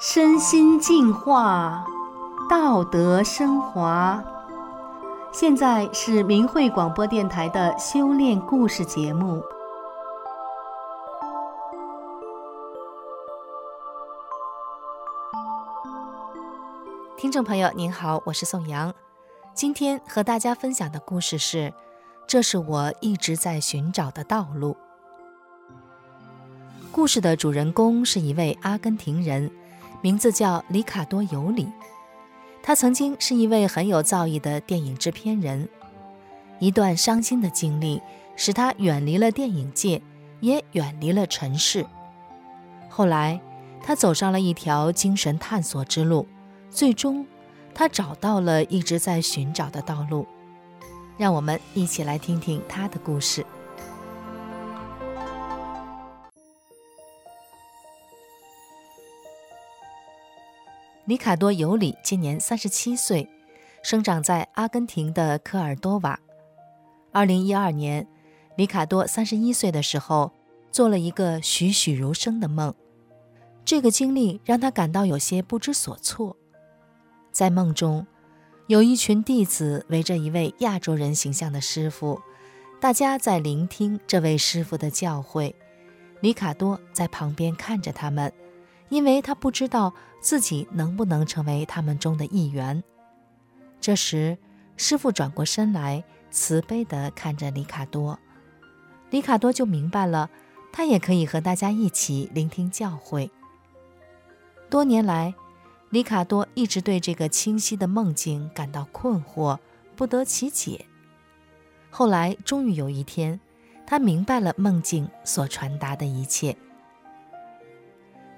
身心净化，道德升华。现在是明慧广播电台的修炼故事节目。听众朋友您好，我是宋阳。今天和大家分享的故事是：这是我一直在寻找的道路。故事的主人公是一位阿根廷人。名字叫里卡多·尤里，他曾经是一位很有造诣的电影制片人。一段伤心的经历使他远离了电影界，也远离了尘世。后来，他走上了一条精神探索之路，最终，他找到了一直在寻找的道路。让我们一起来听听他的故事。里卡多·尤里今年三十七岁，生长在阿根廷的科尔多瓦。二零一二年，里卡多三十一岁的时候，做了一个栩栩如生的梦。这个经历让他感到有些不知所措。在梦中，有一群弟子围着一位亚洲人形象的师傅，大家在聆听这位师傅的教诲。里卡多在旁边看着他们。因为他不知道自己能不能成为他们中的一员。这时，师父转过身来，慈悲地看着里卡多，里卡多就明白了，他也可以和大家一起聆听教诲。多年来，里卡多一直对这个清晰的梦境感到困惑，不得其解。后来，终于有一天，他明白了梦境所传达的一切。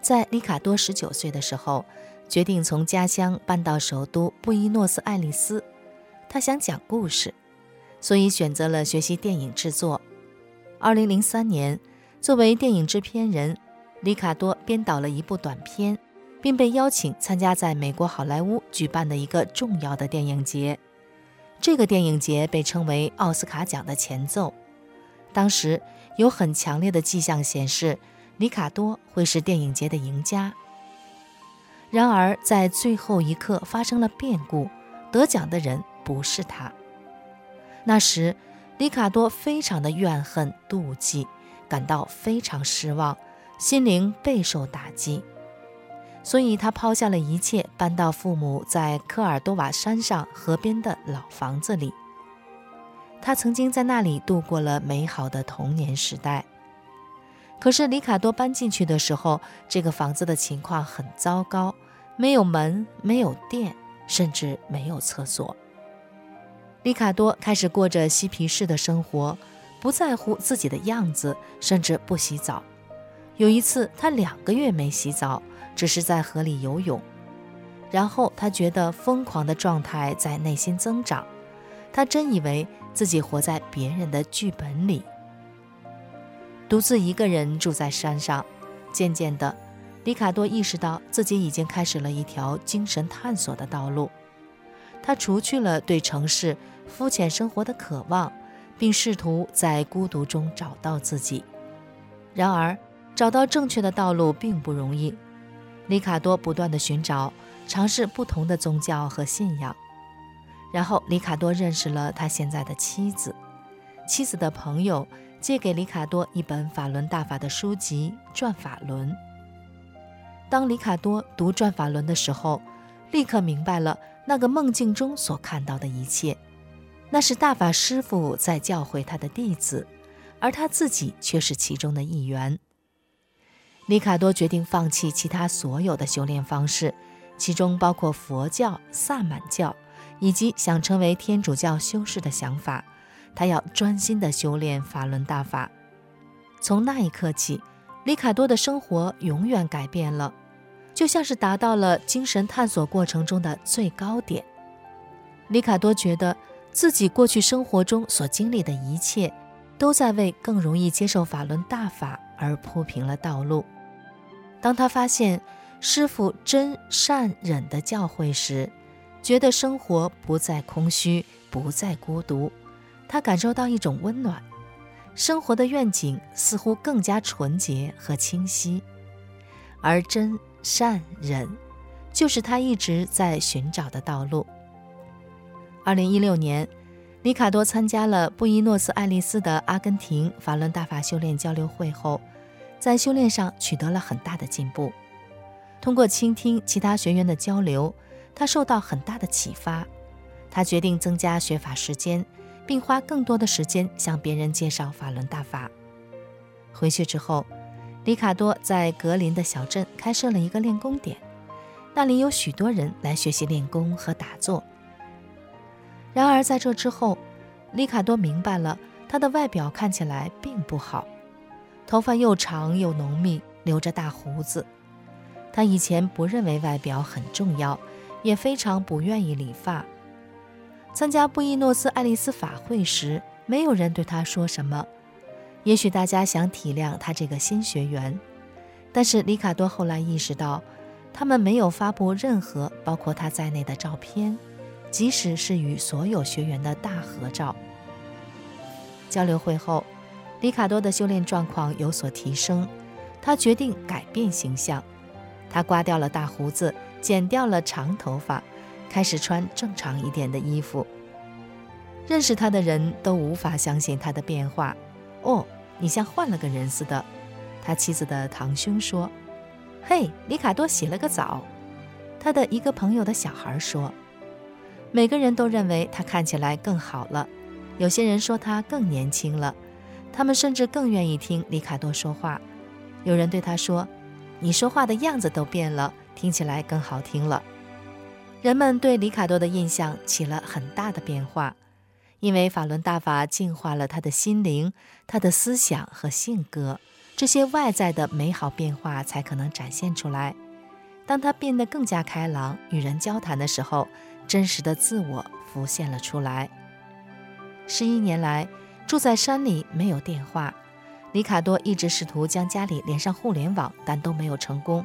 在里卡多十九岁的时候，决定从家乡搬到首都布宜诺斯艾利斯。他想讲故事，所以选择了学习电影制作。二零零三年，作为电影制片人，里卡多编导了一部短片，并被邀请参加在美国好莱坞举办的一个重要的电影节。这个电影节被称为奥斯卡奖的前奏。当时有很强烈的迹象显示，里卡多会是电影节的赢家。然而，在最后一刻发生了变故，得奖的人不是他。那时，里卡多非常的怨恨、妒忌，感到非常失望，心灵备受打击。所以他抛下了一切，搬到父母在科尔多瓦山上河边的老房子里。他曾经在那里度过了美好的童年时代。可是里卡多搬进去的时候，这个房子的情况很糟糕，没有门，没有电，甚至没有厕所。里卡多开始过着嬉皮士的生活，不在乎自己的样子，甚至不洗澡。有一次，他两个月没洗澡，只是在河里游泳。然后他觉得疯狂的状态在内心增长，他真以为自己活在别人的剧本里。独自一个人住在山上，渐渐的，里卡多意识到自己已经开始了一条精神探索的道路。他除去了对城市肤浅生活的渴望，并试图在孤独中找到自己。然而，找到正确的道路并不容易。里卡多不断地寻找，尝试不同的宗教和信仰。然后，里卡多认识了他现在的妻子，妻子的朋友。借给里卡多一本法轮大法的书籍《转法轮》。当里卡多读《转法轮》的时候，立刻明白了那个梦境中所看到的一切，那是大法师父在教诲他的弟子，而他自己却是其中的一员。里卡多决定放弃其他所有的修炼方式，其中包括佛教、萨满教，以及想成为天主教修士的想法。他要专心地修炼法轮大法。从那一刻起，里卡多的生活永远改变了，就像是达到了精神探索过程中的最高点。里卡多觉得自己过去生活中所经历的一切，都在为更容易接受法轮大法而铺平了道路。当他发现师傅真善忍的教诲时，觉得生活不再空虚，不再孤独。他感受到一种温暖，生活的愿景似乎更加纯洁和清晰，而真善忍就是他一直在寻找的道路。二零一六年，里卡多参加了布宜诺斯艾利斯的阿根廷法伦大法修炼交流会后，在修炼上取得了很大的进步。通过倾听其他学员的交流，他受到很大的启发。他决定增加学法时间，并花更多的时间向别人介绍法轮大法。回去之后，里卡多在格林的小镇开设了一个练功点，那里有许多人来学习练功和打坐。然而，在这之后，里卡多明白了他的外表看起来并不好，头发又长又浓密，留着大胡子。他以前不认为外表很重要，也非常不愿意理发。参加布宜诺斯艾利斯法会时，没有人对他说什么。也许大家想体谅他这个新学员，但是里卡多后来意识到，他们没有发布任何包括他在内的照片。即使是与所有学员的大合照。交流会后，里卡多的修炼状况有所提升，他决定改变形象。他刮掉了大胡子，剪掉了长头发，开始穿正常一点的衣服。认识他的人都无法相信他的变化。哦，你像换了个人似的。他妻子的堂兄说：“嘿，里卡多洗了个澡。”他的一个朋友的小孩说。每个人都认为他看起来更好了，有些人说他更年轻了，他们甚至更愿意听里卡多说话。有人对他说：“你说话的样子都变了，听起来更好听了。”人们对里卡多的印象起了很大的变化，因为法轮大法净化了他的心灵、他的思想和性格，这些外在的美好变化才可能展现出来。当他变得更加开朗，与人交谈的时候，真实的自我浮现了出来。十一年来，住在山里，没有电话。里卡多一直试图将家里连上互联网，但都没有成功。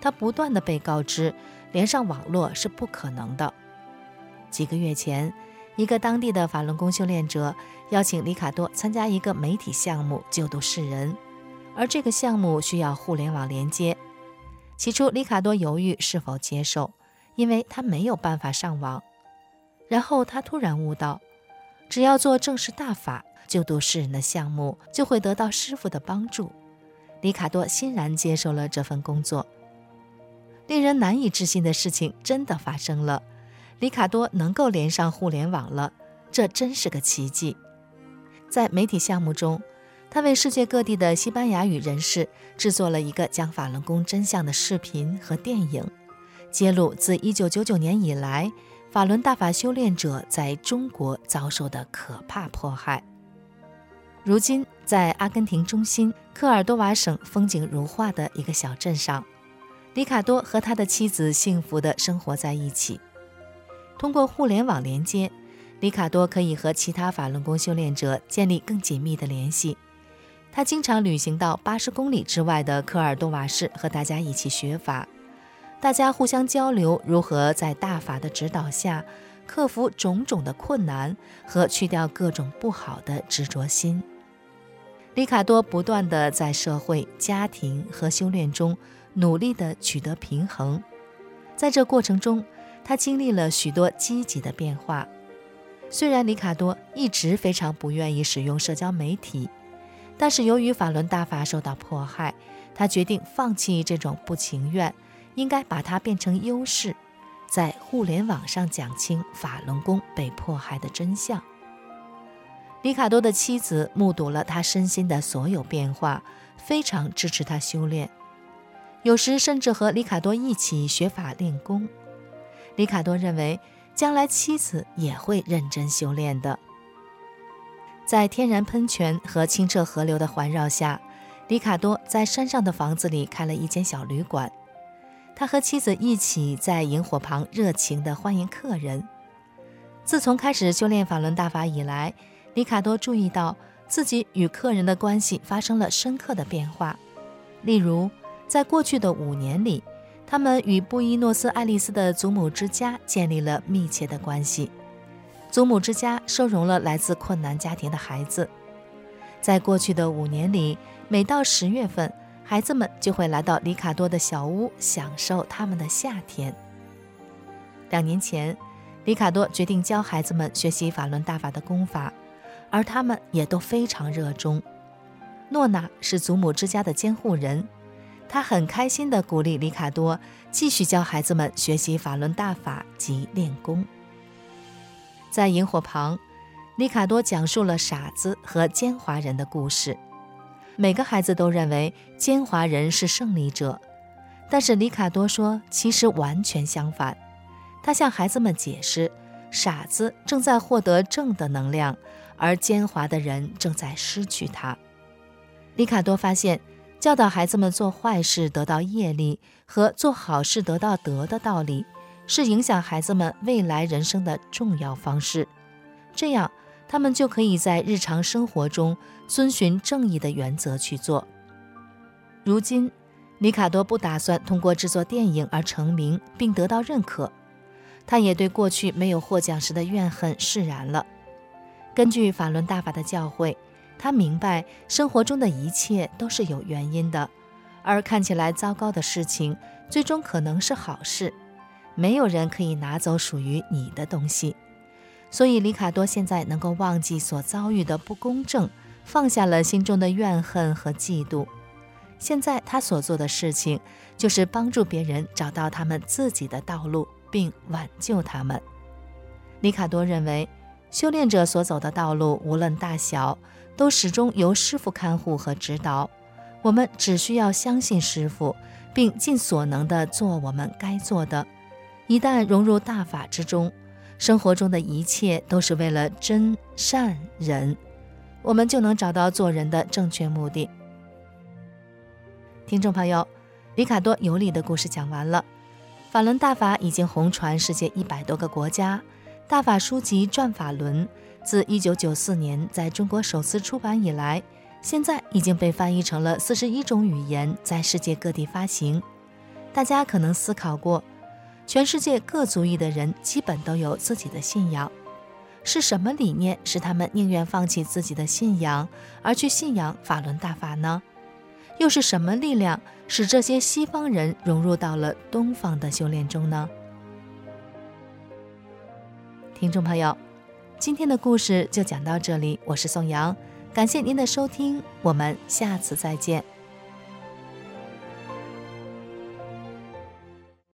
他不断地被告知，连上网络是不可能的。几个月前，一个当地的法轮功修炼者邀请里卡多参加一个媒体项目，救度世人。而这个项目需要互联网连接。起初，里卡多犹豫是否接受。因为他没有办法上网，然后他突然悟到，只要做正式大法救度世人的项目，就会得到师傅的帮助。里卡多欣然接受了这份工作。令人难以置信的事情真的发生了，里卡多能够连上互联网了，这真是个奇迹。在媒体项目中，他为世界各地的西班牙语人士制作了一个讲法轮功真相的视频和电影。揭露自1999年以来，法轮大法修炼者在中国遭受的可怕迫害。如今，在阿根廷中心科尔多瓦省风景如画的一个小镇上，里卡多和他的妻子幸福地生活在一起。通过互联网连接，里卡多可以和其他法轮功修炼者建立更紧密的联系。他经常旅行到八十公里之外的科尔多瓦市，和大家一起学法。大家互相交流，如何在大法的指导下克服种种的困难和去掉各种不好的执着心。里卡多不断地在社会、家庭和修炼中努力地取得平衡，在这过程中，他经历了许多积极的变化。虽然里卡多一直非常不愿意使用社交媒体，但是由于法轮大法受到迫害，他决定放弃这种不情愿。应该把它变成优势，在互联网上讲清法轮功被迫害的真相。里卡多的妻子目睹了他身心的所有变化，非常支持他修炼，有时甚至和里卡多一起学法练功。里卡多认为，将来妻子也会认真修炼的。在天然喷泉和清澈河流的环绕下，里卡多在山上的房子里开了一间小旅馆。他和妻子一起在萤火旁热情地欢迎客人。自从开始修炼法轮大法以来，里卡多注意到自己与客人的关系发生了深刻的变化。例如，在过去的五年里，他们与布宜诺斯艾利斯的祖母之家建立了密切的关系。祖母之家收容了来自困难家庭的孩子。在过去的五年里，每到十月份，孩子们就会来到里卡多的小屋，享受他们的夏天。两年前，里卡多决定教孩子们学习法轮大法的功法，而他们也都非常热衷。诺娜是祖母之家的监护人，她很开心地鼓励里卡多继续教孩子们学习法轮大法及练功。在萤火旁，里卡多讲述了傻子和奸猾人的故事。每个孩子都认为奸猾人是胜利者，但是里卡多说，其实完全相反。他向孩子们解释，傻子正在获得正的能量，而奸猾的人正在失去它。里卡多发现，教导孩子们做坏事得到业力和做好事得到德的道理，是影响孩子们未来人生的重要方式。这样，他们就可以在日常生活中遵循正义的原则去做。如今，里卡多不打算通过制作电影而成名并得到认可，他也对过去没有获奖时的怨恨释然了。根据法轮大法的教诲，他明白生活中的一切都是有原因的，而看起来糟糕的事情，最终可能是好事。没有人可以拿走属于你的东西。所以，里卡多现在能够忘记所遭遇的不公正，放下了心中的怨恨和嫉妒。现在他所做的事情，就是帮助别人找到他们自己的道路，并挽救他们。里卡多认为，修炼者所走的道路，无论大小，都始终由师傅看护和指导。我们只需要相信师傅，并尽所能地做我们该做的。一旦融入大法之中，生活中的一切都是为了真善人，我们就能找到做人的正确目的。听众朋友，里卡多尤里的故事讲完了。法轮大法已经红传世界一百多个国家，大法书籍《转法轮》自一九九四年在中国首次出版以来，现在已经被翻译成了四十一种语言，在世界各地发行。大家可能思考过。全世界各族裔的人基本都有自己的信仰，是什么理念使他们宁愿放弃自己的信仰而去信仰法轮大法呢？又是什么力量使这些西方人融入到了东方的修炼中呢？听众朋友，今天的故事就讲到这里，我是宋阳，感谢您的收听，我们下次再见。